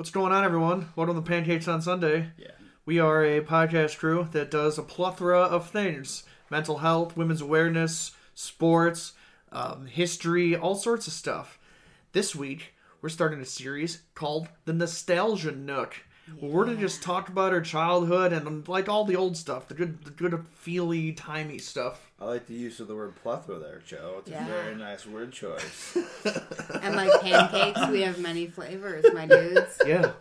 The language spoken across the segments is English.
What's going on, everyone? Welcome to Pancakes on Sunday. Yeah. We are a podcast crew that does a plethora of things mental health, women's awareness, sports, um, history, all sorts of stuff. This week, we're starting a series called The Nostalgia Nook. Where we're going to just talk about our childhood and like all the old stuff, the good, the good, feely, timey stuff. I like the use of the word plethora there, Joe. It's Yeah. a very nice word choice. And like pancakes, we have many flavors, my dudes. Yeah,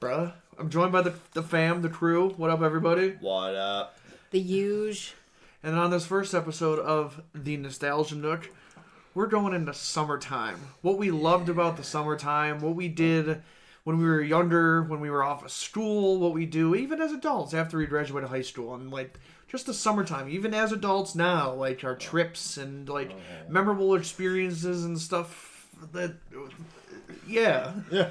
bruh. I'm joined by the, the fam, the crew. What up, everybody? what up? The huge. And on this first episode of the Nostalgia Nook, we're going into summertime. What we loved about the summertime, what we did when we were younger, when we were off of school, what we do even as adults after we graduated high school, and like just the summertime, even as adults now, like our trips and like oh, memorable experiences and stuff that, yeah. Yeah.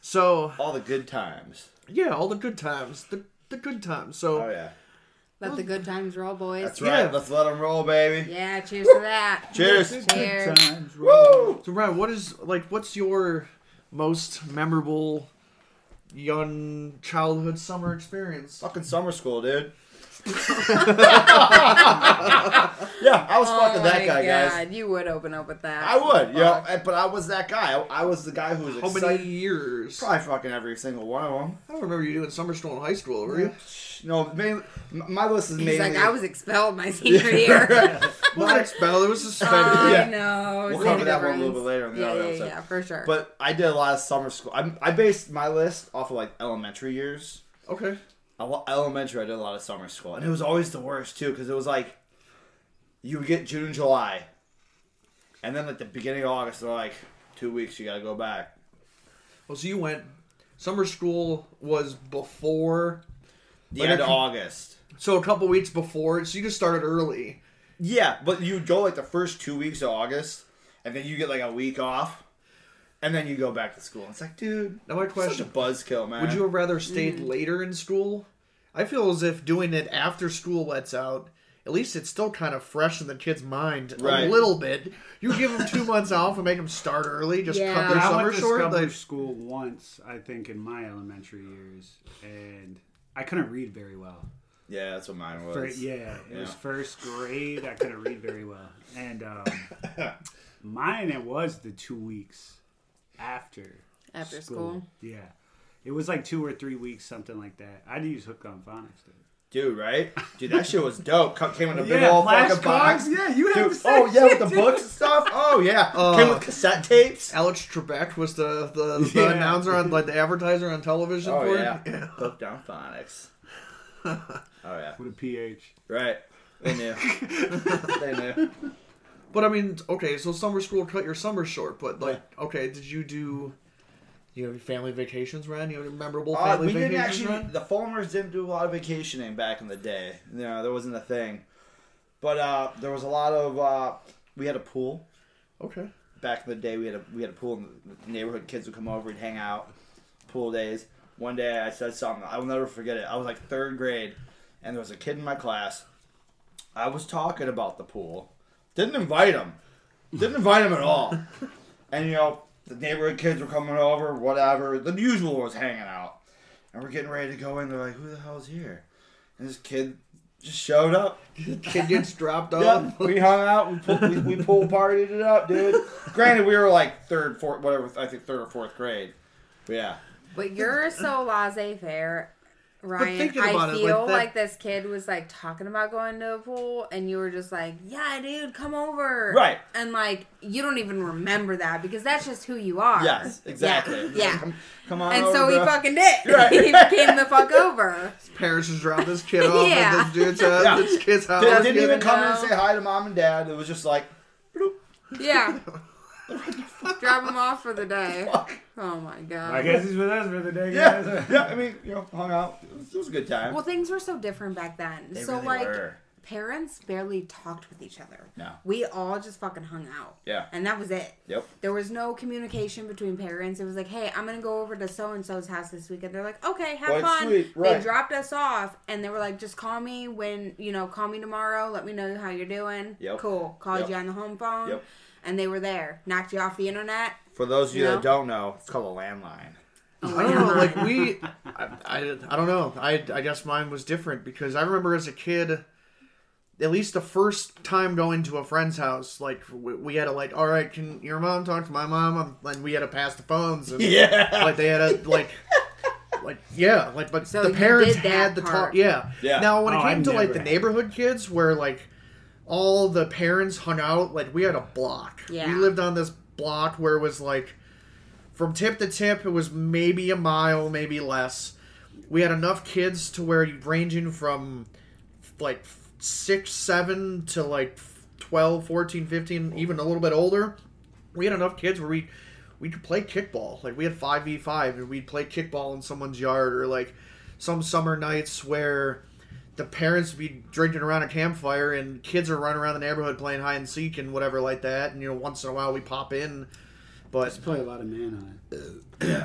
So All the good times. yeah, all the good times, the the good times. So Oh, yeah. Let the good times roll, boys. That's right. Yeah. Let's let them roll, baby. Yeah, cheers to that. Cheers. Cheers. Woo! So Ryan, what is like what's your most memorable young childhood summer experience? Fucking summer school, dude. yeah, I was Oh fucking that guy, God, guys. you would open up with that. I would, you know, but I was that guy. I, I was the guy who was How excited. many years? Probably fucking every single one of them. I don't remember you doing summer school in high school, were you? No, mainly, my list is He's mainly. like, I was expelled my senior year. Wasn't expelled, it was suspended. Oh, I Yeah. know. We'll cover the that one a little bit later in the Yeah, other yeah, episode. yeah, for sure. But I did a lot of summer school. I, I based my list off of like elementary years. okay. A Elementary, I did a lot of summer school, and it was always the worst too because it was like you would get June and July, and then at the beginning of August, they're like two weeks, you got to go back. Well so you went summer school was before The Like end if of August. so a couple weeks before, so you just started early. Yeah, but you go like the first two weeks of August, and then you get like a week off, and then you go back to school. It's like, dude, Now my such a question buzzkill, man. Would you have rather stayed Mm. later in school? I feel as if doing it after school lets out, at least it's still kind of fresh in the kid's mind a little bit. You give them two months off and make them start early, just Yeah. cut their Yeah, I summer went to short. Scarborough Like, school once, I think, in my elementary years, and I couldn't read very well. Yeah, that's what mine was. For, yeah, it was first grade. I couldn't read very well, and um, mine it was the two weeks after After school. Yeah, it was like two or three weeks, something like that. I would use Hooked on Phonics. Dude. Dude, right? Dude, that shit was dope. Came in a big Yeah, old fucking box. flashcards. Yeah, you have Dude, oh yeah, with the dude. books and stuff. Oh yeah, Uh, came with cassette tapes. Alex Trebek was the the, the Yeah. announcer on like the advertiser on television Oh for yeah, it. Yeah. hooked on phonics. oh yeah, with a PH. right. They knew. they knew. But I mean, okay, so summer school cut your summer short, but like, okay, did you do? You have family vacations, Ren? You have memorable Uh, family we didn't vacations, actually. Ren? The Fulmers didn't do a lot of vacationing back in the day. You know, there wasn't a thing. But uh, there was a lot of. Uh, we had a pool. Okay. back in the day we had a we had a pool and the neighborhood kids would come over and hang out pool days one day i said something i will never forget it i was like third grade and there was a kid in my class i was talking about the pool didn't invite him didn't invite him at all and you know the neighborhood kids were coming over whatever the usual was hanging out and we're getting ready to go in they're like who the hell's here and this kid just showed up Kid gets dropped yeah, off. we hung out. We pulled, we, we pool partied it up, dude. Granted, we were like third, fourth, whatever. I think third or fourth grade. But yeah, But you're so laissez-faire, Ryan. thinking I about it, feel like like, that- this kid was like talking about going to a pool, and you were just like, "Yeah, dude, come over." Right. And like, you don't even remember that because that's just who you are. yes, exactly. Yeah. yeah. Come, come on. And over, so he bro. fucking did. Right. he came the fuck over. Parents just dropped this kid off Yeah. at this dude's house. Yeah. This kid's house. Didn't, Doesn't didn't even even come in and know. say hi to mom and dad. It was just like, bloop. Yeah. Drop him off for the day. Fuck. Oh my god. I guess he's with us for the day, Yeah, guys. yeah. I mean, you know, hung out. It was, it was a good time. Well, things were so different back then. They so really like were. parents barely talked with each other. No. We all just fucking hung out. Yeah. And that was it. Yep. There was no communication between parents. It was like, hey, I'm gonna go over to so and so's house this weekend. They're like, okay, have Quite fun. sweet, right. They dropped us off and they were like, just call me when you know, call me tomorrow. Let me know how you're doing. Yep. Cool. Called Yep. you on the home phone. Yep. And they were there. Knocked you off the internet. For those of you You know? that don't know, it's called a landline. I don't know. Like we, I, I, I don't know. I, I guess mine was different because I remember as a kid, at least the first time going to a friend's house, like we, we had to like, all right, can your mom talk to my mom? Um, and we had to pass the phones. And, Yeah. Like they had to like. Like yeah, like but So the parents had the talk. Yeah. Yeah. Now when Oh, it I came to like the neighborhood kids, where like all the parents hung out, like we had a block. Yeah. We lived on this block where it was like from tip to tip, it was maybe a mile, maybe less. We had enough kids to where you ranging from like six, seven to like 12, 14, 15, even a little bit older. We had enough kids where we we could play kickball. Like we had five v five, and we'd play kickball in someone's yard, or like some summer nights where the parents be drinking around a campfire and kids are running around the neighborhood playing hide and seek and whatever like that. And you know, once in a while we pop in, but Let's play a lot of manhunt.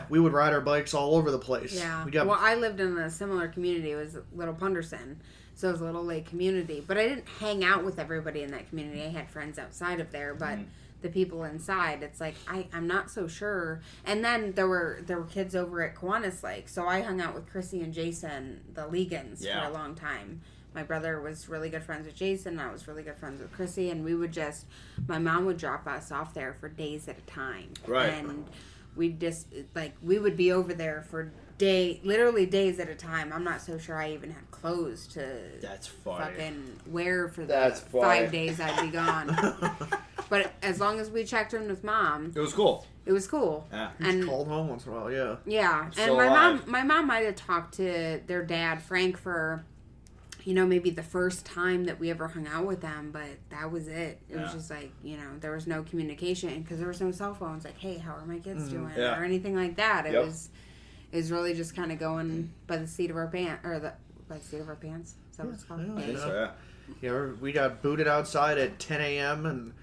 we would ride our bikes all over the place. Yeah. we got well, I lived in a similar community. It was Little Punderson. So it was a little lake community. But I didn't hang out with everybody in that community. I had friends outside of there, but mm. The people inside, it's like I, I'm not so sure. And then there were there were kids over at Kiwanis Lake. So I hung out with Chrissy and Jason, the Legans, Yeah. for a long time. My brother was really good friends with Jason. I was really good friends with Chrissy, and we would just. My mom would drop us off there for days at a time, Right. And we just like we would be over there for day, literally days at a time. I'm not so sure I even had clothes to That's funny. fucking wear for the That's five days I'd be gone. but as long as we checked in with mom, It was cool. it was cool. Yeah. And called home once in a while. Yeah, yeah, and my alive. mom, my mom might have talked to their dad Frank for, you know, maybe the first time that we ever hung out with them, but that was it. It was just like you know there was no communication because there was no cell phones. Like, hey, how are my kids doing, Mm-hmm. Yeah. or anything like that. It Yep. was, it was really just kind of going by the seat of our pants or the by the seat of our pants. Is that what it's called? Yeah, Yeah. so, yeah. yeah. We got booted outside at 10 a.m. and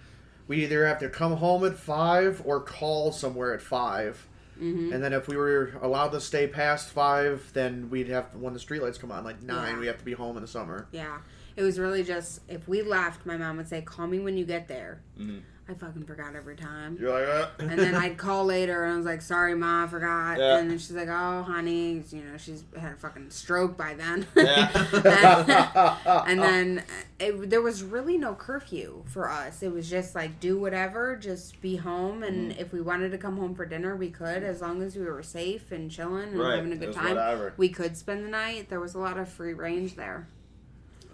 we either have to come home at five or call somewhere at 5 Mm-hmm. And then if we were allowed to stay past five, then we'd have to, when the streetlights come on, like nine, Yeah. we have to be home in the summer. Yeah. It was really just if we left, my mom would say, "Call me when you get there." Mhm. I fucking forgot every time. You're like, uh, And then I'd call later and I was like, sorry, Ma, I forgot. Yeah. And then she's like, oh, honey, you know, she's had a fucking stroke by then. Yeah. and then it, there was really no curfew for us. It was just like, do whatever, just be home. And Mm-hmm. if we wanted to come home for dinner, we could, as long as we were safe and chilling and Right. having a good time. whatever. We could spend the night. There was a lot of free range there.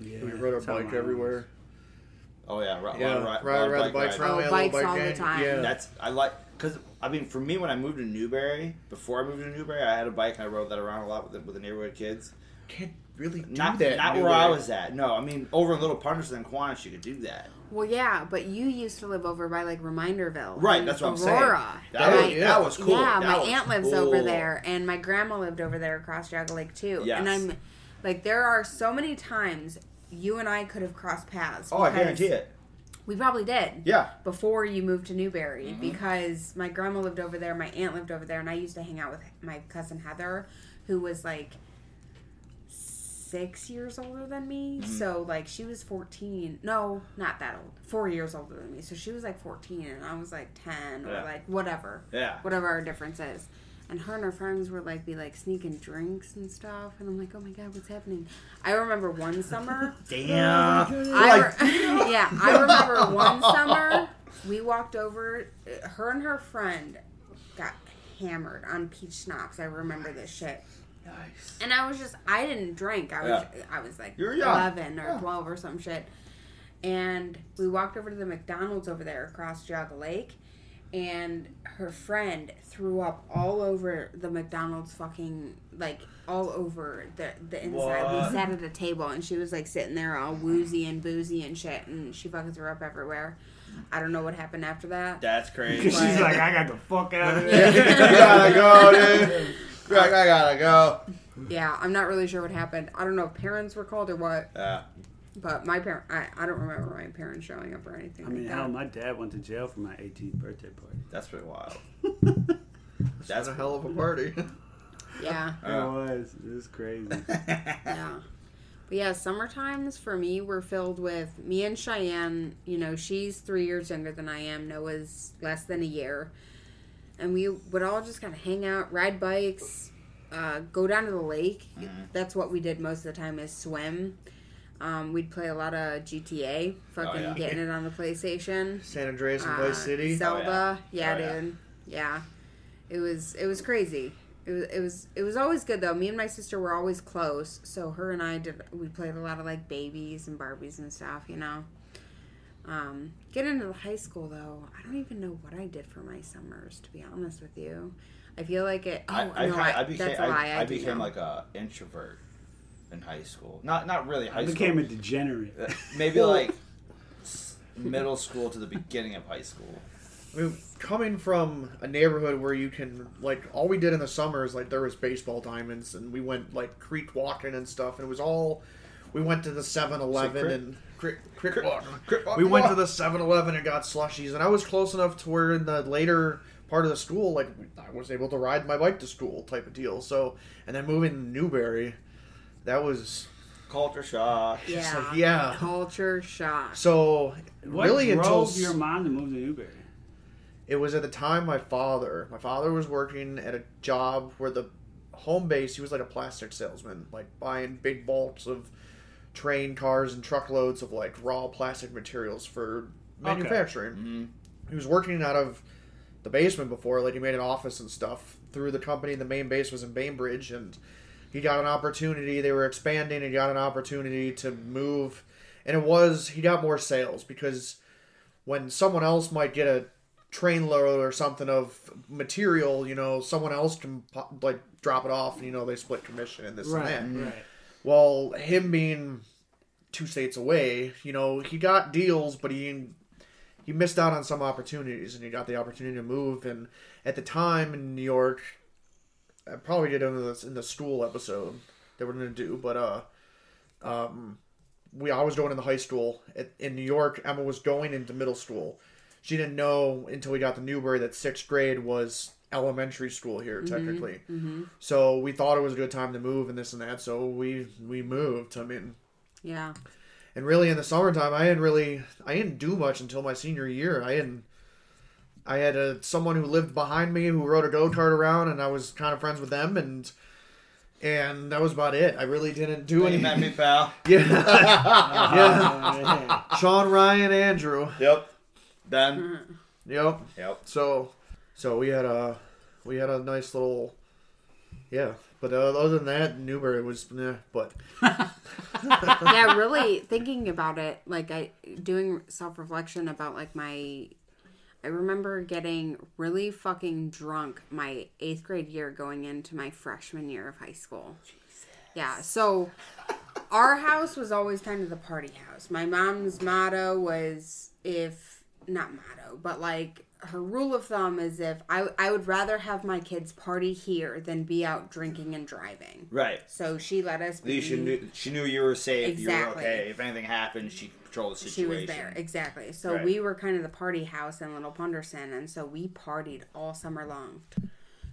Yeah, we rode our that's bike mine everywhere. Oh yeah, ri- Yeah, lot of ri- ride, lot of ride the bike bikes rides. Oh, we had a little bikes bike all the time. Yeah. That's I like because I mean for me when I moved to Newbury before I moved to Newbury I had a bike and I rode that around a lot with the, with the neighborhood kids. Can't really do Not that. not in where I was at. No, I mean over in Little Punderson and Kiwanis you could do that. Well, yeah, but you used to live over by like Reminderville, Right, that's what I'm saying. Aurora. That, was- right? yeah. that was cool. Yeah, That my was aunt lives cool. over there, and my grandma lived over there across Geauga Lake too. Yes. And I'm like, there are so many times you and I could have crossed paths. Oh, I because guarantee it. We probably did. Yeah. Before you moved to Newbury, Mm-hmm. because my grandma lived over there, my aunt lived over there, and I used to hang out with my cousin Heather, who was like six years older than me. Mm-hmm. So like she was fourteen. No, not that old. Four years older than me. So she was like fourteen, and I was like ten, Yeah. or like whatever, Yeah. whatever our difference is. And her and her friends were like be like sneaking drinks and stuff, and I'm like, oh my god, what's happening? I remember one summer. Damn. I re- yeah, I remember one summer we walked over. uh, Her and her friend got hammered on peach schnapps. I remember this shit, Nice. and I was just I didn't drink. I was I was like You were young. eleven or Yeah. twelve or some shit. And we walked over to the McDonald's over there across Geauga Lake, and her friend threw up all over the McDonald's fucking like all over the the inside. What? We sat at a table and she was like sitting there all woozy and boozy and shit, and she fucking threw up everywhere. I don't know what happened after that. That's crazy. She's like, I got the fuck out of you there. gotta go, dude. You're like, I gotta go. Yeah, I'm not really sure what happened. I don't know if parents were called or what, Yeah. But my parent, I, I don't remember my parents showing up or anything I mean, like hell, that. my dad went to jail for my 18th birthday party. That's pretty wild. That's That's a hell of a party. Yeah, It Yeah. was. It was crazy. yeah. But yeah, summer times for me were filled with me and Cheyenne. You know, she's three years younger than I am. Noah's less than a year. and we would all just kind of hang out, ride bikes, uh, go down to the lake. That's what we did most of the time is swim. Um, we'd play a lot of GTA, fucking yeah. getting it on the PlayStation. San Andreas and Uh, Vice City. Zelda, yeah, Oh, dude, yeah. It was it was crazy. It was it was it was always good though. Me and my sister were always close, so her and I did we played a lot of like babies and Barbies and stuff, you know. Um, get into the high school though, I don't even know what I did for my summers. To be honest with you, I feel like it. Oh I, I, no, kinda- I, I became, that's a lie. I, I, I became know. like a introvert in high school. Not not really high I school. became a degenerate. Uh, Maybe like middle school to the beginning of high school. I mean, coming from a neighborhood where you can like all we did in the summer is like there was baseball diamonds and we went like creek walking and stuff and it was all we went to the 7-Eleven crit- and creek, creek crit- walking. crit we went to the 7-Eleven and got slushies and I was close enough to where in the later part of the school like I was able to ride my bike to school type of deal so and then moving to Newbury that was Culture shock. yeah, like, yeah. culture shock. so What really drove until your mom to move to Newbury? It was at the time my father. My father was working at a job where the home base. He was like a plastic salesman, like buying big bulks of train cars and truckloads of like raw plastic materials for manufacturing. hmm He was working out of the basement before, like he made an office and stuff through the company. The main base was in Bainbridge, and he got an opportunity. They were expanding, and he got an opportunity to move. And it was he got more sales because when someone else might get a train load or something of material, you know, someone else can like drop it off, and you know they split commission and this and that. right. Well, him being two states away, you know, he got deals, but he he missed out on some opportunities, and he got the opportunity to move. And at the time in New York, I probably did it in the, in the school episode that we're gonna do, but uh, um, we I was going the high school at, in New York. Emma was going into middle school. She didn't know until we got to Newbury that sixth grade was elementary school here technically. So we thought it was a good time to move and this and that. So we we moved. I mean, Yeah, and really in the summertime, I didn't really I didn't do much until my senior year. I didn't. I had a someone who lived behind me who rode a go kart around, and I was kind of friends with them, and and that was about it. I really didn't do You anything. met me, pal. Yeah, yeah. Sean, Ryan, Andrew. Yep. Ben. Yep. Yep. So, so we had a we had a nice little yeah. But uh, other than that, Newbury was nah, but yeah, really thinking about it, like I doing self reflection about like my. I remember getting really fucking drunk my eighth grade year going into my freshman year of high school. Yeah, so our house was always kind of the party house. My mom's motto was if not motto, but like her rule of thumb is if I I would rather have my kids party here than be out drinking and driving. Right. So she let us be she knew, she knew you were safe. You were Exactly. okay. If anything happened, she controlled the she was there exactly so Right. we were kind of the party house in little punderson and so we partied all summer long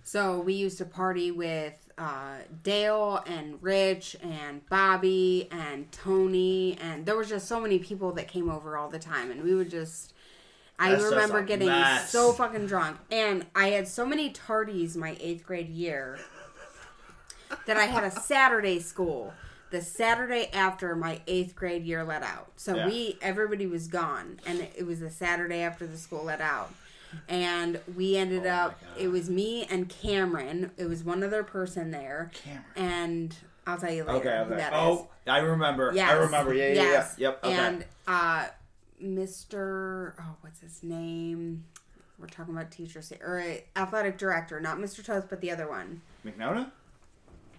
so we used to party with uh, dale and rich and bobby and tony and there was just so many people that came over all the time and we would just I That's remember getting mess. so fucking drunk, and I had so many tardies my eighth grade year that I had a Saturday school the Saturday after my eighth grade year let out. So Yeah. we everybody was gone, and it was the Saturday after the school let out. And we ended Oh up. It was me and Cameron. It was one other person there, Cameron. and I'll tell you later Okay. Okay. that is. Oh, I remember. Yes. I remember. Yeah. Yeah. yes. Yeah. Yep. Okay. And uh, Mr. Oh, what's his name? We're talking about teachers here, or uh, athletic director, not Mr. Toast, but the other one. McNona.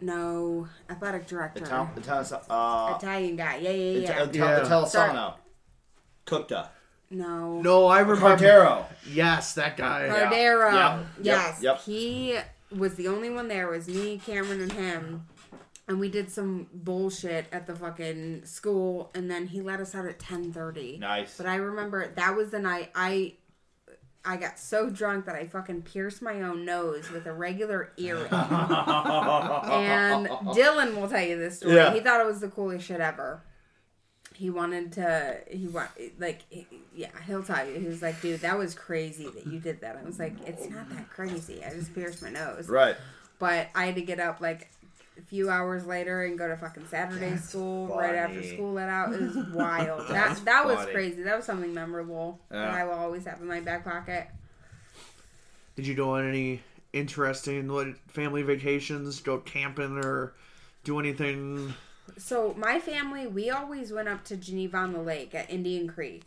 No, athletic director. The town. The town. Uh. Italian guy. Yeah, yeah, yeah. The, Yeah. the Telesano. Sorry. Cookta. no. no, I remember. Cardero. Yes, that guy. Yeah. Cardero. Yep. Yes. Yep. He was the only one there. It was me, Cameron, and him. And we did some bullshit at the fucking school, and then he let us out at ten thirty. Nice. But I remember that was the night I I got so drunk that I fucking pierced my own nose with a regular earring. and Dylan will tell you this story. Yeah. He thought it was the coolest shit ever. he wanted to he wa- like yeah he'll tell you he was like dude that was crazy that you did that i was like it's not that crazy i just pierced my nose Right. but i had to get up like a few hours later and go to fucking saturday school right after school let out it was wild That's that that was crazy that was something memorable that i will always have in my back pocket Did you go on any interesting like, family vacations? Go camping or do anything? So my family, we always went up to Geneva on the Lake at Indian Creek.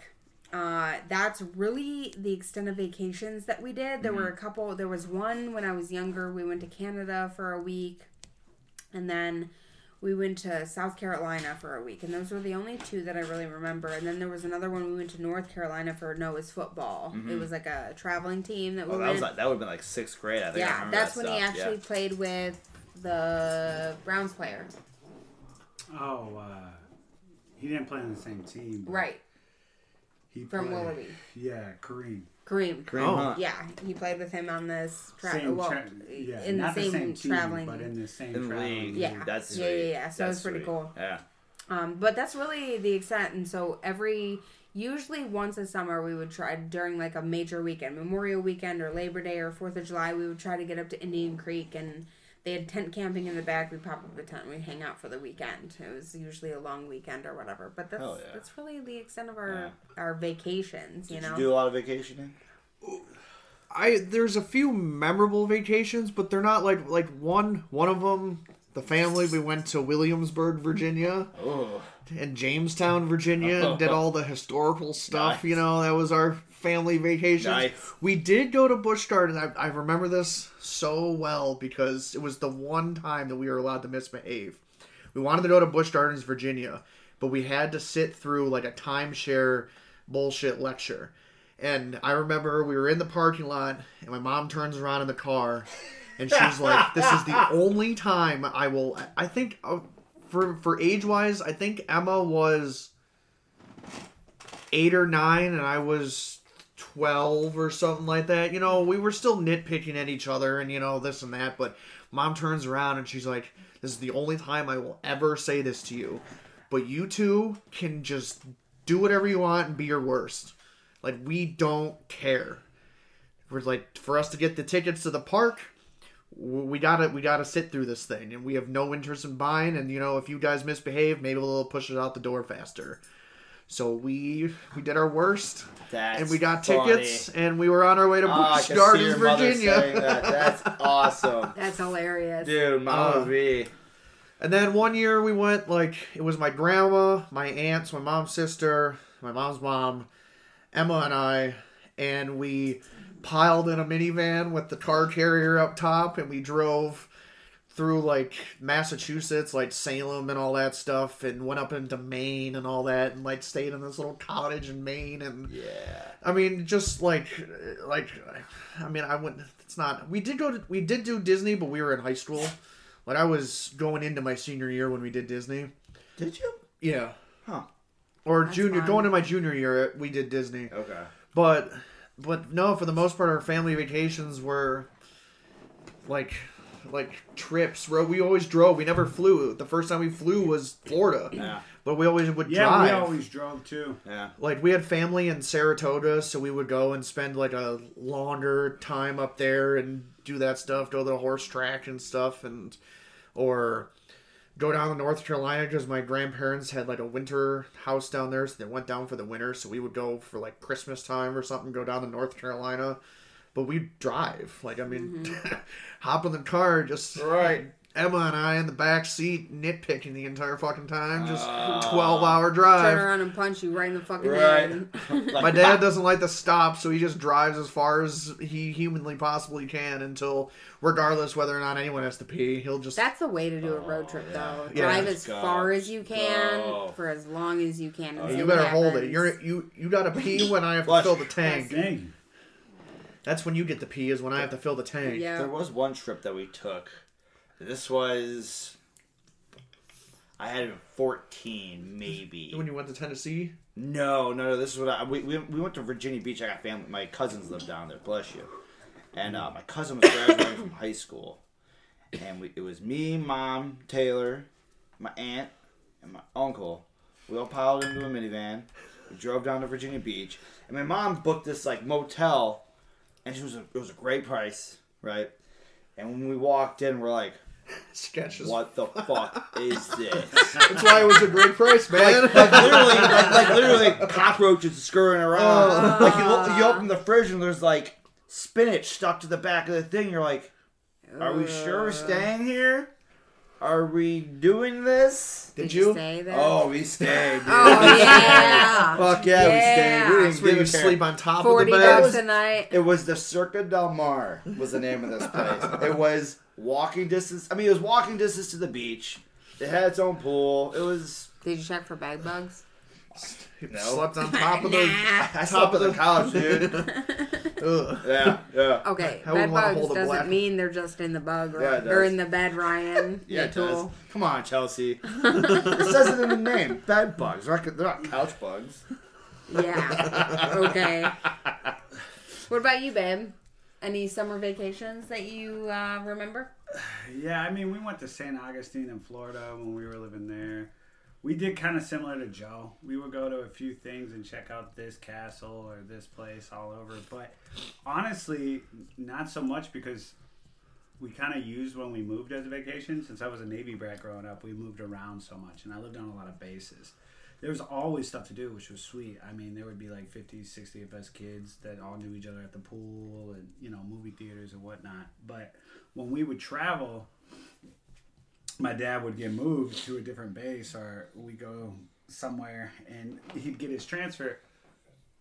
Uh, that's really the extent of vacations that we did. There were a couple. There was one when I was younger. We went to Canada for a week, and then we went to South Carolina for a week. And those were the only two that I really remember. And then there was another one we went to North Carolina for Noah's football. It was like a traveling team that we Oh, that went. was like, that would have been like sixth grade. I think. Yeah, remember that's that when he stuff. actually played with the Browns player. Oh, uh, he didn't play on the same team. Right. He From played- Willoughby. Yeah, Kareem. Kareem. Kareem Oh. Hunt. Yeah, he played with him on this tra- Same well, tra- yeah, in the not same, team, traveling. but in the same In traveling. league. Yeah. That's Yeah, sweet. yeah, yeah. So That's it's pretty sweet. cool. Yeah. um, but that's really the extent. And so every usually once a summer we would try during like a major weekend, Memorial Weekend or Labor Day or Fourth of July, we would try to get up to Indian Creek and. They had tent camping in the back. We'd pop up a tent. and We'd hang out for the weekend. It was usually a long weekend or whatever. But that's yeah. that's really the extent of our our vacations. You Did know. you do a lot of vacationing? I there's a few memorable vacations, but they're not like like one one of them. The family we went to Williamsburg, Virginia, Oh. and Jamestown, Virginia, and did all the historical stuff. Nice. You know, that was our family vacation. Nice. We did go to Busch Gardens. I, I remember this so well because it was the one time that we were allowed to misbehave. We wanted to go to Busch Gardens, Virginia, but we had to sit through like a timeshare bullshit lecture. And I remember we were in the parking lot, and my mom turns around in the car, and she's like, "This is the only time I will." I think uh, for for age wise, I think Emma was eight or nine, and I was twelve or something like that. You know, we were still nitpicking at each other, and you know this and that. But mom turns around and she's like, "This is the only time I will ever say this to you, but you two can just do whatever you want and be your worst. Like we don't care. We're like for us to get the tickets to the park." We gotta we gotta sit through this thing, and we have no interest in buying. And you know, if you guys misbehave, maybe we'll push it out the door faster. So we we did our worst, That's and we got funny. tickets, and we were on our way to Oh, Busch can Gardens, your mother saying Virginia. that. That's awesome. That's hilarious. Dude, Mama Uh, V. And then one year we went like it was my grandma, my aunts, my mom's sister, my mom's mom, Emma and I, and we piled in a minivan with the car carrier up top, and we drove through like Massachusetts, like Salem and all that stuff, and went up into Maine and all that, and like stayed in this little cottage in Maine, and Yeah. I mean, just like, like, I mean, I wouldn't. It's not. We did go to. We did do Disney, but we were in high school. Like I was going into my senior year when we did Disney. Did you? Yeah. Huh. Or That's junior, fun. going into my junior year, uh, we did Disney. Okay. But, but no, for the most part, our family vacations were like, like trips. Where we always drove. We never flew. The first time we flew was Florida. Yeah. But we always would Yeah, drive. we always drove too. Yeah. like we had family in Saratoga, so we would go and spend like a longer time up there and do that stuff, go to the horse track and stuff, and or go down to North Carolina because my grandparents had like a winter house down there, so they went down for the winter. So we would go for like Christmas time or something, go down to North Carolina, but we drive. Like I mean, hop in the car, just Right. Emma and I in the back seat nitpicking the entire fucking time, just Ah. twelve hour drive. Turn around and punch you right in the fucking Right. head. Like, My dad doesn't like to stop, so he just drives as far as he humanly possibly can until, regardless whether or not anyone has to pee, he'll just. That's the way to do a road trip, though. Yeah. Drive Let's as go. far as you can Go. for as long as you can. and you what better hold it. You're you you gotta pee when I have to Flush. fill the tank. Dang. That's when you get the pee is when I have to fill the tank. Yeah. There was one trip that we took. This was. I had 14, maybe. When you went to Tennessee, No, no, no. This is what I we, we, we went to Virginia Beach. I got family. My cousins lived down there. Bless you. And uh, my cousin was graduating from high school, and we, it was me, mom, Taylor, my aunt, and my uncle We all piled into a minivan. We drove down to Virginia Beach, and my mom booked this like motel, and it was a, it was a great price, right? And when we walked in, we're like, Sketches. "What the fuck is this?" That's why it was a great price, man. like literally, like, like literally, cockroaches scurrying around. Oh. Like you, look, you open the fridge and there's like spinach stuck to the back of the thing. You're like, "Are we sure we're staying here? Are we doing this?" Did Did you? you stay there? Oh, we stayed. Dude. Oh, yeah. Fuck yeah, we stayed. We didn't where give you a care. sleep on top Forty of the bed. bucks a night. It was the Circa Del Mar was the name of this place. it was walking distance. I mean, it was walking distance to the beach. It had its own pool. It was. Did you check for bed bugs? No. Slept on top of the. Nah. I slept on the couch, dude. Ugh. Yeah, yeah. Okay, I wouldn't bed wanna bugs hold a doesn't black- mean they're just in the bug or, Yeah, it or does. in the bed, Ryan. Yeah, it does. tool. Come on, Chelsea. it says it in the name. Bed bugs. They're not, they're not couch bugs. Yeah. Okay. What about you, babe? Any summer vacations that you uh, remember? Yeah, I mean, we went to St. Augustine in Florida when we were living there. We did kind of similar to Joe. We would go to a few things and check out this castle or this place all over. But honestly, not so much because we kind of used when we moved as a vacation. Since I was a Navy brat growing up, we moved around so much, and I lived on a lot of bases. There was always stuff to do, which was sweet. I mean, there would be like 50, 60 of us kids that all knew each other at the pool and, you know, movie theaters and whatnot. But when we would travel, my dad would get moved to a different base or we go somewhere and he'd get his transfer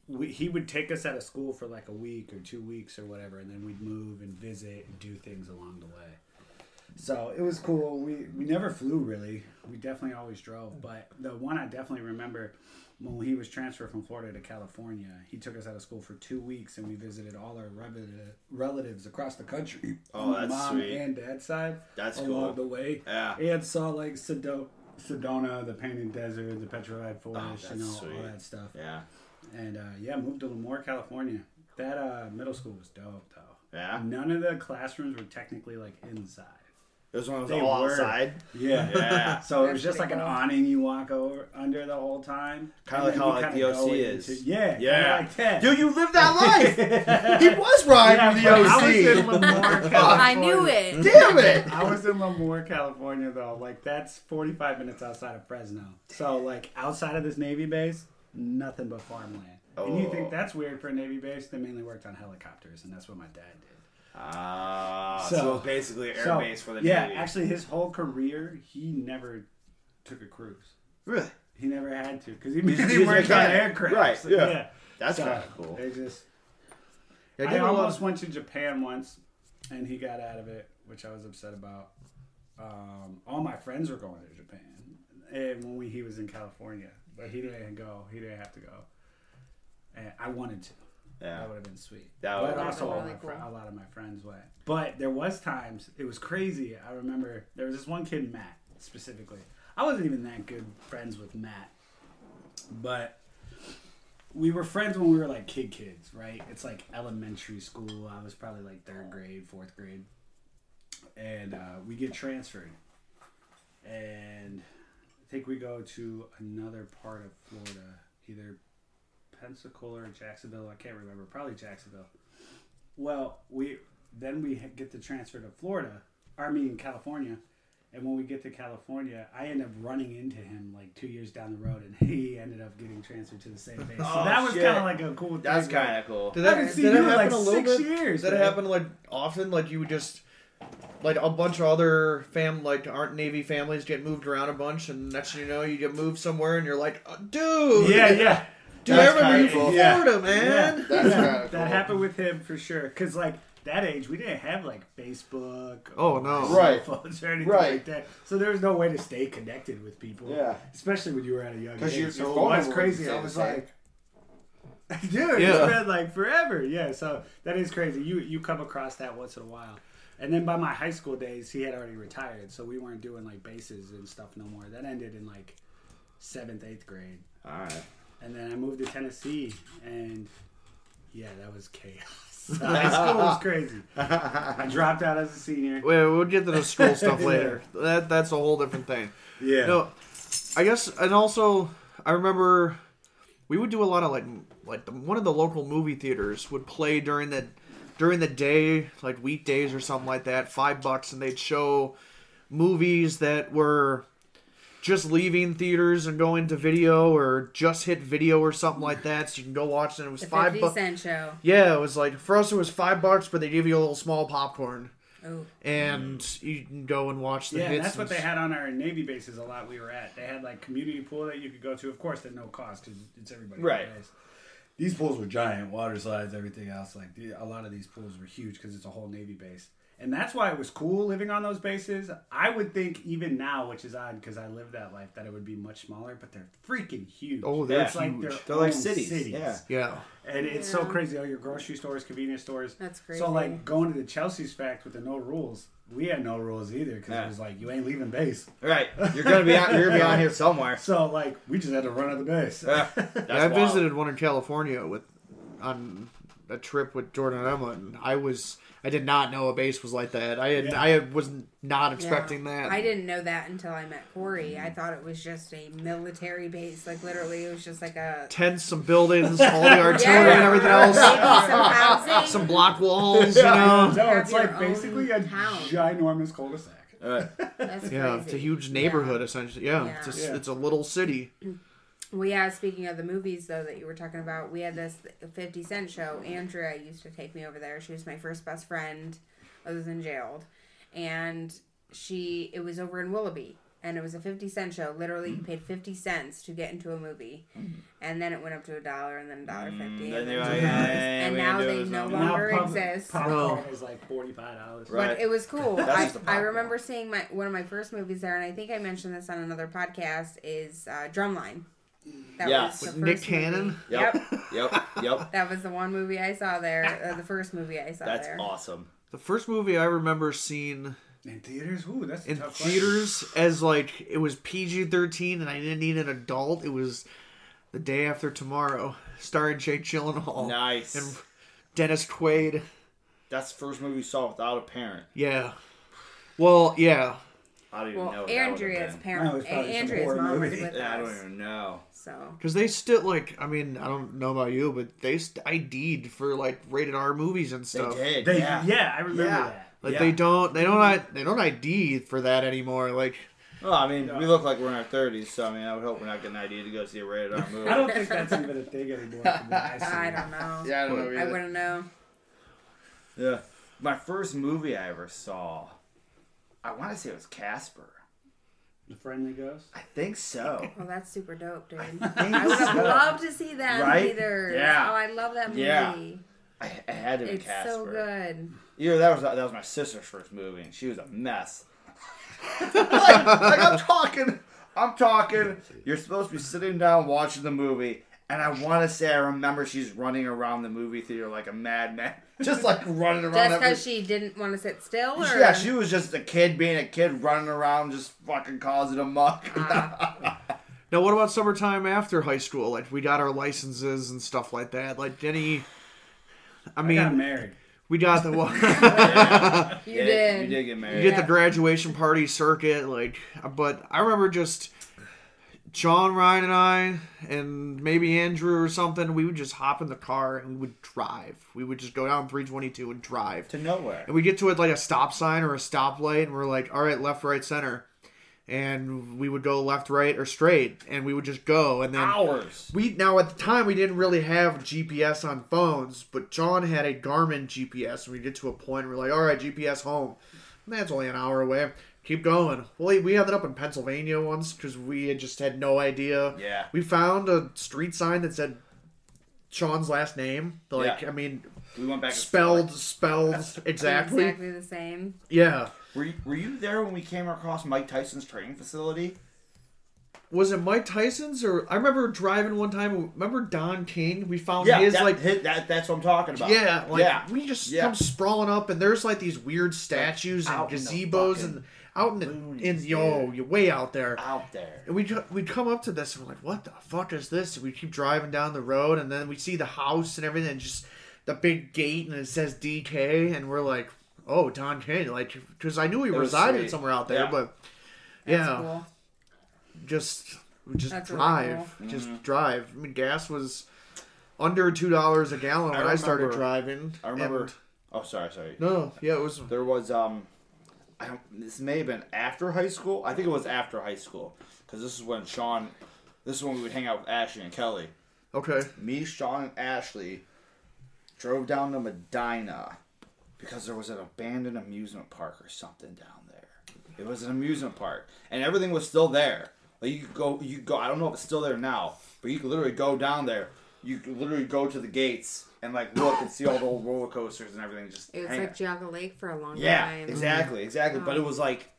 we, he would take us out of school for like a week or two weeks or whatever and then we'd move and visit and do things along the way. So it was cool. We we never flew really. We definitely always drove but the one i definitely remember when he was transferred from florida to california he took us out of school for two weeks and we visited all our relatives across the country Oh, that's mom sweet. and dad's side That's along cool. the way Yeah. and saw like Sedo- Sedona, the Painted Desert, the Petrified Forest, Oh, you know, sweet. all that stuff. Yeah. And uh, yeah, moved to Lemoore, California. That uh, middle school was dope, though. Yeah. None of the classrooms were technically like inside. It was when I was They all were. outside. Yeah. Yeah. So it was just like an awning you walk over under the whole time. Kinda like how, you like, the OC is. into- Yeah. Yeah. kinda Like that. Dude, you lived that life. he was Ryan Yeah, from but the I was in OC. Lemoore, I knew it. Damn it. I was in Lemoore, California, though. Like that's 45 minutes outside of Fresno. So like outside of this Navy base, nothing but farmland. Oh. And you Oh. think that's weird for a Navy base? They mainly worked on helicopters, and that's what my dad did. Ah, so, So- basically air so, base for the yeah, Navy. actually, his whole career, he never took a cruise. really? He never had to because he, He's- he he's worked on mechanic. aircraft. Right, So, yeah. That's So, kind of cool. They just. Yeah, I give a lot almost of- went to Japan once, and he got out of it, which I was upset about. Um, all my friends were going to Japan, and when we, he was in California, but he didn't go. He didn't have to go, and I wanted to. Yeah. That would have been sweet. That would've been also, all really cool. a lot of my friends went. But there was times it was crazy. I remember there was this one kid, Matt, specifically. I wasn't even that good friends with Matt, but we were friends when we were like kid kids, right? It's like elementary school. I was probably like third grade, fourth grade, and uh, we get transferred, and I think we go to another part of Florida, either Pensacola or Jacksonville. I can't remember. Probably Jacksonville. Well, we then we get to transfer to Florida. Or, I mean California. And when we get to California, I end up running into him like two years down the road, and he ended up getting transferred to the same base. Oh, so Oh, that was kind of like a cool. That's thing, like, kind of cool. Did I that, haven't seen did you that in, happen like, a little six bit? years, Did it man. happen like often? Like you would just like a bunch of other fam like aren't Navy families get moved around a bunch, and next thing you know, you get moved somewhere, and you're like, oh, dude, Yeah, yeah. Dude, I remember you kinda from cool. Yeah. Florida, man. Yeah. That's Yeah. kinda cool. That happened with him for sure. Cause like that age, we didn't have like Facebook. Oh, no. cell Right. phones or anything Right. like that. So there was no way to stay connected with people. Yeah. Especially when you were at a young 'Cause age. your- so your it was crazy. I was like. Dude, Yeah. it's been like forever. Yeah, so that is crazy. You you come across that once in a while. And then by my high school days, he had already retired, so we weren't doing like bases and stuff no more. That ended in like seventh, eighth grade. All right. And then I moved to Tennessee, and yeah, that was chaos. High school was crazy. I dropped out as a senior. Wait, we'll get to the school stuff later. That that's a whole different thing. Yeah. No, I guess, and also, I remember we would do a lot of like like the, one of the local movie theaters would play during the during the day, like weekdays or something like that, five bucks, and they'd show movies that were just leaving theaters and going to video or just hit video or something like that. So you can go watch it. And it was The five bucks. show. Yeah, it was like for us it was five bucks, but they give you a little small popcorn, Oh, and you can go and watch the Yeah, hits. that's what they had on our Navy bases a lot we were at. They had like community pool that you could go to, of course, at no cost because it's everybody. Right. Base. These pools were giant, water slides, everything else. Like the, a lot of these pools were huge because it's a whole Navy base, and that's why it was cool living on those bases. I would think even now, which is odd because I lived that life, that it would be much smaller, but they're freaking huge. Oh, they're it's like huge. their They're like own cities, yeah. Yeah. and it's so crazy. All your grocery stores, convenience stores. That's crazy. So like going to the Chelsea's fact with the no rules. We had no rules either because Yeah. it was like you ain't leaving base. Right. You're gonna be on, you're gonna be on here somewhere. So like we just had to run out of the base. Yeah, Yeah, I wild. visited one in California with on a trip with Jordan and Emma, and I was I did not know a base was like that. I had Yeah. I was not expecting Yeah. that. I didn't know that until I met Corey. I thought it was just a military base. Like literally, it was just like a Tents, some buildings, all the artillery Yeah. and everything else, some housing. some block walls, you know. No, it's like basically a town. ginormous cul-de-sac. Right. That's crazy. Yeah, it's a huge neighborhood essentially. Yeah, Yeah. It's, a, Yeah. it's a little city. Well, yeah. Speaking of the movies, though, that you were talking about, we had this Fifty Cent show. Andrea used to take me over there. She was my first best friend. I was in jailed, and she it was over in Willoughby, and it was a Fifty Cent show. Literally, you mm. paid fifty cents to get into a movie, mm-hmm. and then it went up to a dollar, and then a dollar fifty, mm, then and, they then were two like, dollars. "Hey, and now they no now." longer pop- exist. Popcorn No. is like forty-five dollars. Right. But it was cool. That's I, just the I popcorn. remember seeing my one of my first movies there, and I think I mentioned this on another podcast. Is uh, Drumline. That Yes. was the With Nick Cannon? movie. Yep. Yep. Yep. Yep. That was the one movie I saw there. Uh, the first movie I saw That's there. awesome. The first movie I remember seeing In theaters, ooh, that's a in tough question. theaters as like it was PG thirteen and I didn't need an adult. It was the day after tomorrow, starring Jake Gyllenhaal Nice. and Dennis Quaid. That's the first movie you saw without a parent. Yeah. Well, yeah. I don't even know. Well, what that would've Andrea's been. parent, it was probably some Andrea's horror mom was movie. with Yeah, I don't even know. So Because they still like, I mean, I don't know about you, but they st- ID'd for like rated R movies and stuff. They stuff. did. They, yeah. yeah. I remember Yeah. that. Like Yeah. they don't, they don't, I- they don't ID for that anymore. Like, Well, I mean, we look like we're in our thirties, so I mean, I would hope we're not getting an idea to go see a rated R movie. I don't think that's even a thing anymore. I, don't know. Yeah, I don't know. I either. wouldn't know. Yeah. My first movie I ever saw, I want to say it was Casper. The Friendly Ghost. I think so. Well, that's super dope, dude. think I would have so. loved to see that Right? in theaters. Yeah. Oh, I love that movie. Yeah. I, I had to be It's Casper. so good. Yeah, that was that was my sister's first movie, and she was a mess. like, like I'm talking, I'm talking. You're supposed to be sitting down watching the movie, and I want to say I remember she's running around the movie theater like a madman, just like running around. Just because she didn't want to sit still, or yeah, she was just a kid being a kid running around, just fucking causing a muck. Ah. now what about summertime after high school? Like we got our licenses and stuff like that. Like any, I I mean, got married. we got the one. you Yeah, did. You did get married. You get the graduation party circuit, like, but I remember just John, Ryan, and I, and maybe Andrew or something. We would just hop in the car and we would drive. We would just go down 322 and drive. to nowhere. And we get to it like a stop sign or a stoplight, and we're like, all right, left, right, center. And we would go left, right, or straight, and we would just go. And then Hours. we now at the time we didn't really have GPS on phones, but John had a Garmin GPS, and we get to a point where we're like, all right, GPS home. And that's only an hour away. Keep going. Well, we ended up in Pennsylvania once because we had just had no idea. Yeah. We found a street sign that said Sean's last name. Like, Yeah. I mean, We went back. spelled, spelled exactly. Exactly the same. Yeah. Were you, were you there when we came across Mike Tyson's training facility? Was it Mike Tyson's or I remember driving one time. Remember Don King? We found Yeah, his that, like hit, that, that's what I'm talking about. Yeah, like yeah. we just Yeah. come sprawling up, and there's like these weird statues and out in the gazebos fucking and out in the boonies, in yo, you're way out there. out there. And we'd we'd come up to this and we're like, what the fuck is this? And we keep driving down the road, and then we see the house and everything, and just the big gate, and it says DK, and we're like, oh, Don King, like because I knew he It resided sweet. somewhere out there, Yeah. but That's yeah, cool. just just That's really drive, just drive. I mean, gas was under two dollars a gallon when I, started driving. I remember. and- oh, sorry, sorry. no, yeah, it was. There was um, I don't. This may have been after high school. I think it was after high school because this is when Sean. This is when we would hang out with Ashley and Kelly. Okay. Me, Sean, and Ashley drove down to Medina because there was an abandoned amusement park or something down there. It was an amusement park, and everything was still there. Like you could go, you could go. I don't know if it's still there now, but you could literally go down there. You could literally go to the gates and like look and see all the old roller coasters and everything. Just It was hang like Geauga Lake for a long yeah, time. Yeah, exactly, exactly. But Oh. it was like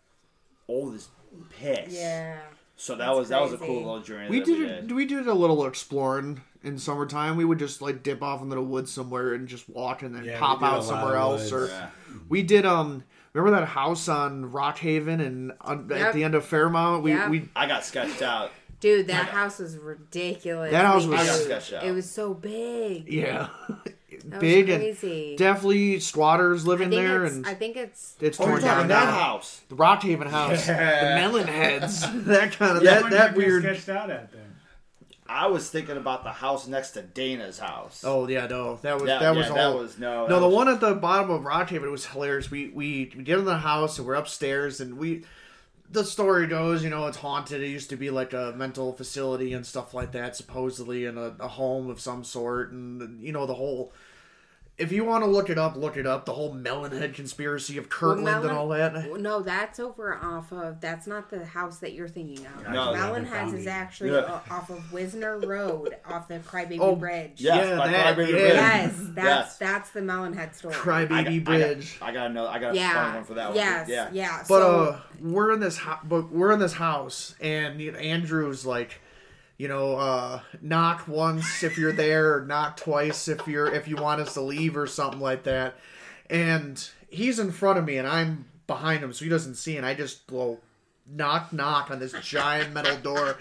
old as piss. Yeah. So that That's was that was a cool little journey. We that did, we did. we did a little exploring in summertime. We would just like dip off into the woods somewhere and just walk and then Yeah, pop out somewhere else. Or. Yeah. we did um. Remember that house on Rockhaven and on, at the end of Fairmount? We Yep. we I got sketched out. Dude, that house was ridiculous. That house was- I got huge. sketched out. It was so big. yeah, That big was and crazy. definitely squatters live I in think there and I think it's it's Oh, torn down talking that now. house. The Rockhaven house, Yeah. the melon heads, that kind of Yeah, that When that did you weird. sketched out at then. I was thinking about the house next to Dana's house. Oh yeah, no, that was that, that yeah, was that all. was no. No, the was- one at the bottom of Rockhaven it was hilarious. We we we get in the house and we're upstairs and we the story goes, you know, it's haunted. It used to be like a mental facility and stuff like that, supposedly, and a, a home of some sort, and you know the whole. If you want to look it up, look it up. The whole Melonhead conspiracy of Kirtland Melon- and all that. no, that's over off of. That's not the house that you're thinking of. No, Melon is actually Yeah. off of Wisner Road, off the Crybaby Oh, Bridge. Yes, Yeah, by that- Crybaby yeah. Bridge. Yes, that's Yes. that's the Melonhead story. Crybaby got, I got- Bridge. I got another. I got a funny yeah. one for that one. yes. Yeah. Yeah. But so, uh, we're in this ho- but we're in this house, and you know, Andrew's like, you know, uh, knock once if you're there, or knock twice if you're if you want us to leave or something like that. And he's in front of me, and I'm behind him, so he doesn't see. And I just blow knock knock on this giant metal door,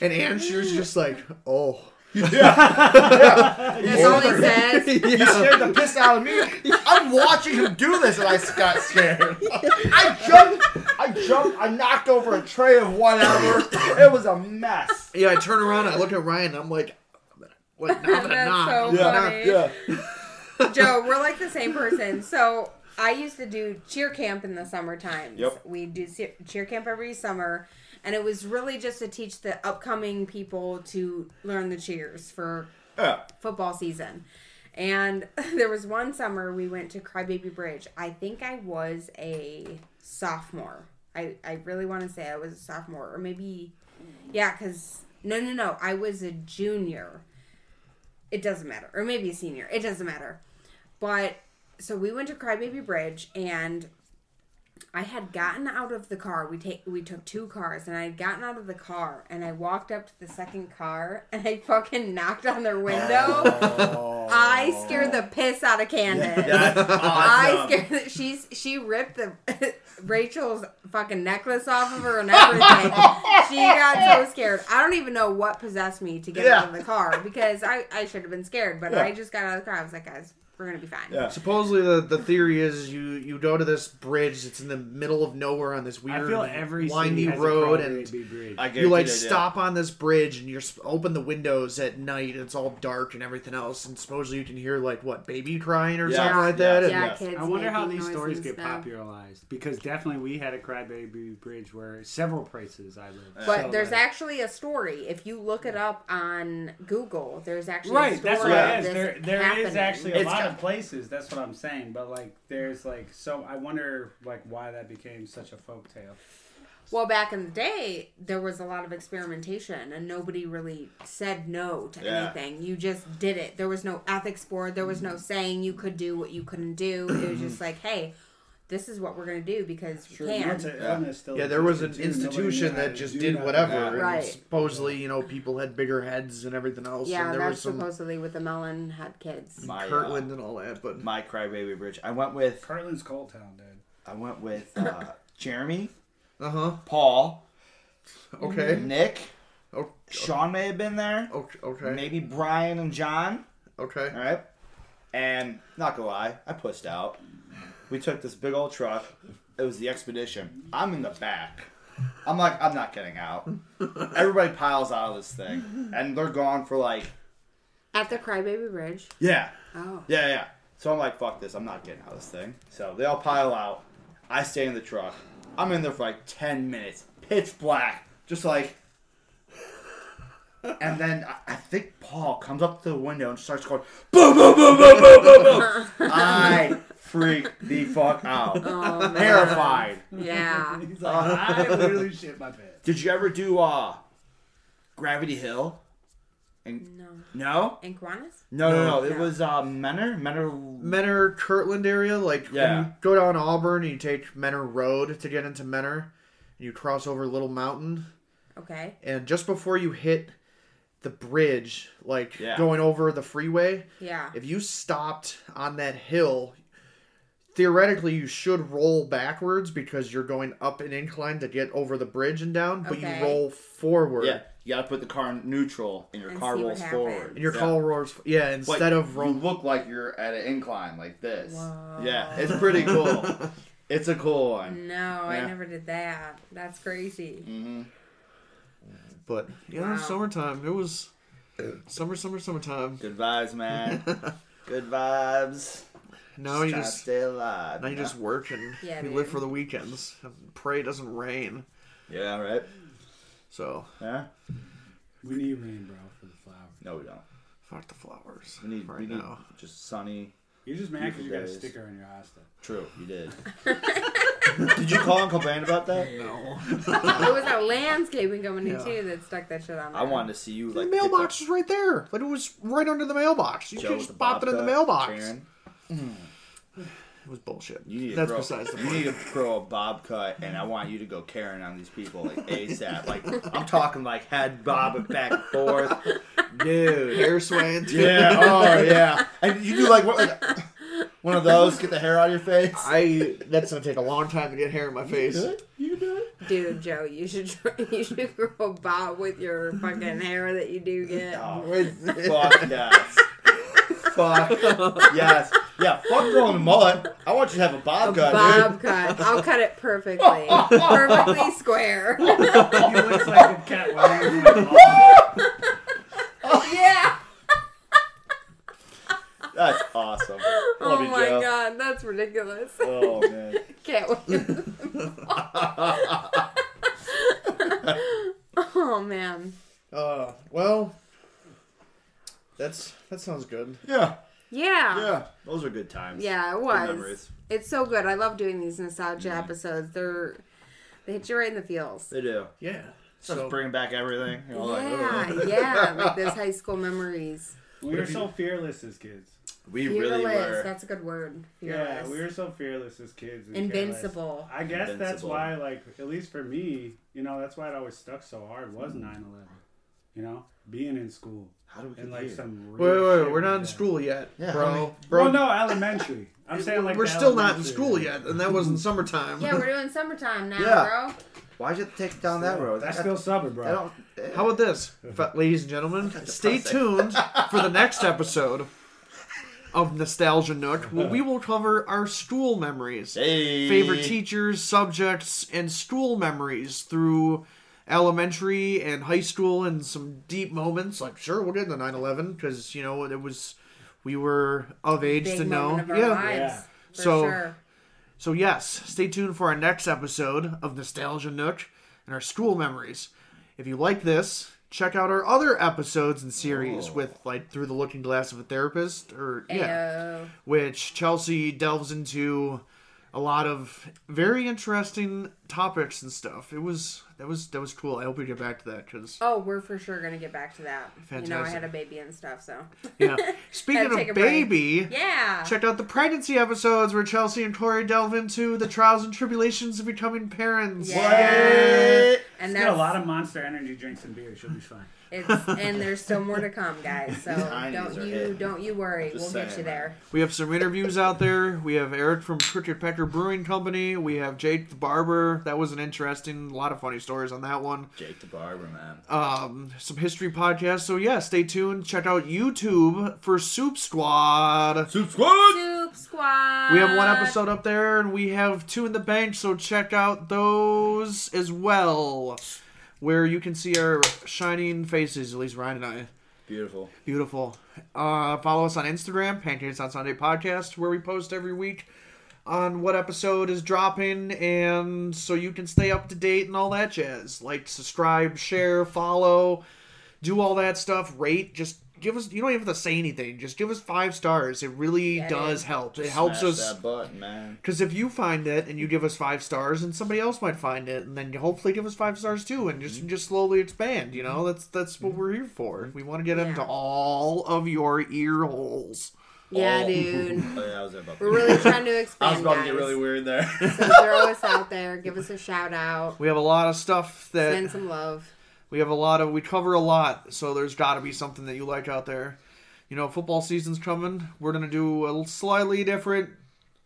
and Andrew's just like, oh. that's all he says. You scared the piss out of me. I'm watching him do this, and I got scared. I jumped. I jumped. I knocked over a tray of whatever. It was a mess. Yeah, I turn around, I look at Ryan, and I'm like, what? Now I'm That's knock. so I'm funny. knock. Yeah. Joe, we're like the same person. So I used to do cheer camp in the summer times. Yep. We do cheer camp every summer, and it was really just to teach the upcoming people to learn the cheers for Yeah. football season. And there was one summer we went to Crybaby Bridge. I think I was a sophomore. I, I really want to say I was a sophomore, or maybe, yeah, because no, no, no, I was a junior. It doesn't matter, or maybe a senior. It doesn't matter. But so we went to Crybaby Bridge, and I had gotten out of the car. We take we took two cars, and I had gotten out of the car, and I walked up to the second car, and I fucking knocked on their window. Oh. I scared the piss out of Candace. That's I scared that she's she ripped the Rachel's fucking necklace off of her and everything. she got so scared. I don't even know what possessed me to get out of the car because I, I should have been scared, but Yeah. I just got out of the car. I was like, guys, we're gonna be fine. Yeah. Supposedly the, the theory is you you go to this bridge. It's in the middle of nowhere on this I weird feel every windy road, and Crybaby bridge. I you like guarantee they did. stop on this bridge and you're open the windows at night. And it's all dark and everything else, and supposedly you can hear like what baby crying or Yeah. something like Yeah. that. and- Yeah, Yes. kids. I wonder how these stories get stuff. popularized because definitely we had a crybaby bridge where several places I lived. But So, there's like- actually a story. If you look it up on Google, there's actually a right. story That's what Yeah. it of is. this There, there is actually a It's lot got- of places. That's what I'm saying. But like, there's like, so I wonder like why that became such a folk tale. Well, back in the day, there was a lot of experimentation, and nobody really said no to Yeah. anything. You just did it. There was no ethics board. There was no mm-hmm. saying you could do what you couldn't do. It was just like, hey, this is what we're gonna do because we Sure, can. mental illness still Yeah, there was an existed, too. Nobody institution that just do did that. whatever. And Right. Supposedly, you know, people had bigger heads and everything else. yeah, and there that's was some supposedly with the melon had kids. My, uh, Kirtland and all that. But my crybaby bridge. I went with Kirtland's Cold Town, dude. I went with uh, Jeremy, uh huh. Paul, Okay. Nick, Oh, Sean may have been there, okay. Okay. maybe Brian and John. Okay. All right, and not gonna lie, I pushed out. We took this big old truck. It was the expedition. I'm in the back. I'm like, I'm not getting out. Everybody piles out of this thing, and they're gone for like, At the Crybaby Bridge. yeah, Oh. yeah, yeah. So I'm like, fuck this. I'm not getting out of this thing. So they all pile out. I stay in the truck. I'm in there for like 10 minutes. Pitch black. Just like. And then I, I think Paul comes up to the window and starts going, boom, boom, boom, boom, boom, boom, boom. I freak the fuck out. Oh, man. Terrified. Yeah. He's like, I literally shit my pants. Did you ever do uh, Gravity Hill? And, No. no? In Kiwanis? No, no, no. No. It was uh, Menor. Menor. Menor Kirtland area, like Yeah. when you go down Auburn and you take Menor Road to get into Menor, and you cross over Little Mountain, Okay. and just before you hit the bridge, like Yeah. going over the freeway, Yeah. if you stopped on that hill, theoretically you should roll backwards because you're going up an incline to get over the bridge and down, but Okay. you roll forward. Yeah, you gotta put the car in neutral, and your And car rolls forward. And your yeah. car rolls, yeah, But instead of you look like you're at an incline like this. Whoa. Yeah, it's pretty cool. it's a cool one. No, I never did that. That's crazy. hmm But yeah, Wow. summertime. It was summer, summer, summertime. Good vibes, man. Good vibes. Now you just stay alive. now you just work and Yeah, we dude. live for the weekends. And pray it doesn't rain. yeah, right. So Yeah. We need rain, bro, for the flowers. No, we don't. fuck the flowers. We need right we need now. just sunny. You're just mad because you got a Days. sticker on your house. Though. True, you did. did you call and complain about that? No. it was a landscaping company Yeah. too that stuck that shit on there. I wanted to see you the like mailbox is right there. Like it was right under the mailbox. You Joe could with just the pop it in the bobcat, mailbox. Karen. It was bullshit. You need to That's grow, besides the You need to grow a bob cut, and I want you to go Karen on these people like ASAP. Like I'm talking like head bob it back and forth, dude. hair swaying too. Yeah, oh yeah. And you do like what, like one of those, get the hair out of your face. I that's gonna take a long time to get hair in my face. You do it. Dude, Joe, you should try, you should grow a bob with your fucking hair that you do get. Oh, fuck yes. fuck yes. Yeah, fuck growing a mullet. I want you to have a bob cut, Bob cut. I'll cut it perfectly. perfectly square. He looks like a cat wearing like, yeah. That's awesome. Love Oh you, my Joe. god, that's ridiculous. Oh man. Can't wait. oh man. Uh, well, that's that sounds good. Yeah. Yeah. Yeah. Those are good times. Yeah, it Good was. memories. It's so good. I love doing these nostalgia mm-hmm. episodes. They're they hit you right in the feels. They do. Yeah. Just So bringing back everything. You know, like, Yeah, ugh. yeah, like those high school memories. we were so fearless as kids. we Fearless. really were. That's a good word. Yeah, we were so fearless as kids. Invincible. careless. I guess that's why, like, at least for me, you know, that's why it always stuck so hard was 9 11. You know, being in school. How do we And, get like, here? some. wait, real wait, shit wait, we're not in school yet, Yeah, bro. how many- Bro, Well, no, elementary. I'm saying, like, we're still not in school yet, and that wasn't summertime. Yeah, we're doing summertime now, Yeah. bro. Why'd you take down that road? That's I- still summer, bro. Don't. eh. How about this, ladies and gentlemen? Stay tuned for the next episode of Nostalgia Nook, where we will cover our school memories, Hey. favorite teachers, subjects, and school memories through elementary and high school, and some deep moments. Like, sure, we'll get into 9/11 because you know it was we were of age Big to know. of our yeah. lives. Yeah. For So- sure. So yes, stay tuned for our next episode of Nostalgia Nook and our school memories. If you like this, check out our other episodes and series oh. with like Through the Looking Glass of a Therapist or yeah, which Chelsea delves into a lot of very interesting topics and stuff. It was that was that was cool. I hope we get back to that because Oh, we're for sure gonna get back to that. You know, I had a baby and stuff, so yeah. Speaking take a of break. baby. yeah. Check out the pregnancy episodes where Chelsea and Corey delve into the trials and tribulations of becoming parents. Yeah. What? And Get that's a lot of monster energy drinks and beer. She'll be fine. it's and there's still more to come, guys. So don't you hit. don't you worry. Just we'll get you there. We have some interviews out there. We have Eric from Crooked Pecker Brewing Company. We have Jake the Barber. That was an interesting, a lot of funny stories on that one. Jake the barber, man. Um, some history podcasts. So yeah, stay tuned. Check out YouTube for Soup Squad. Soup squad. Soup Squad. We have one episode up there, and we have two in the bank, so check out those as well, where you can see our shining faces. At least Ryan and I. Beautiful. Beautiful. Uh, follow us on Instagram, Pancakes on Sunday podcast, where we post every week on what episode is dropping, and so you can stay up to date and all that jazz. Like, subscribe, share, follow, do all that stuff. Rate. Just give us. You don't even have to say anything. Just give us five stars. It really Yeah, does dude. help. It helps us. that button, man. Because if you find it and you give us five stars, and somebody else might find it, and then you hopefully give us five stars too, and just mm-hmm. just slowly expand. You know, mm-hmm. that's that's what we're here for. We want to get mm-hmm. into all of your ear holes. Yeah, dude. Oh, yeah, I was about. We're really trying to expand. I was about guys. to get really weird there. So throw us out there. Give us a shout out. We have a lot of stuff that Send some love. we have a lot of. We cover a lot, so there's got to be something that you like out there. You know, football season's coming. We're gonna do a slightly different,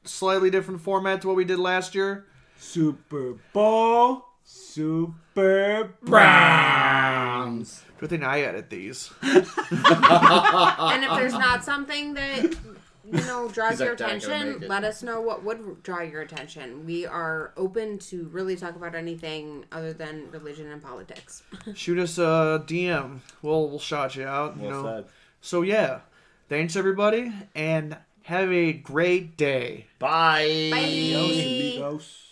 slightly different format to what we did last year. Super Bowl, Super Browns. Good thing I edit these. And if there's not something that you know draws He's your like, "Dad, I gotta attention, make it." let us know what would draw your attention. We are open to really talk about anything other than religion and politics. Shoot us a DM. We'll we'll shout you out. You Well know. said. So yeah, thanks everybody, and have a great day. Bye. Bye. Amigos.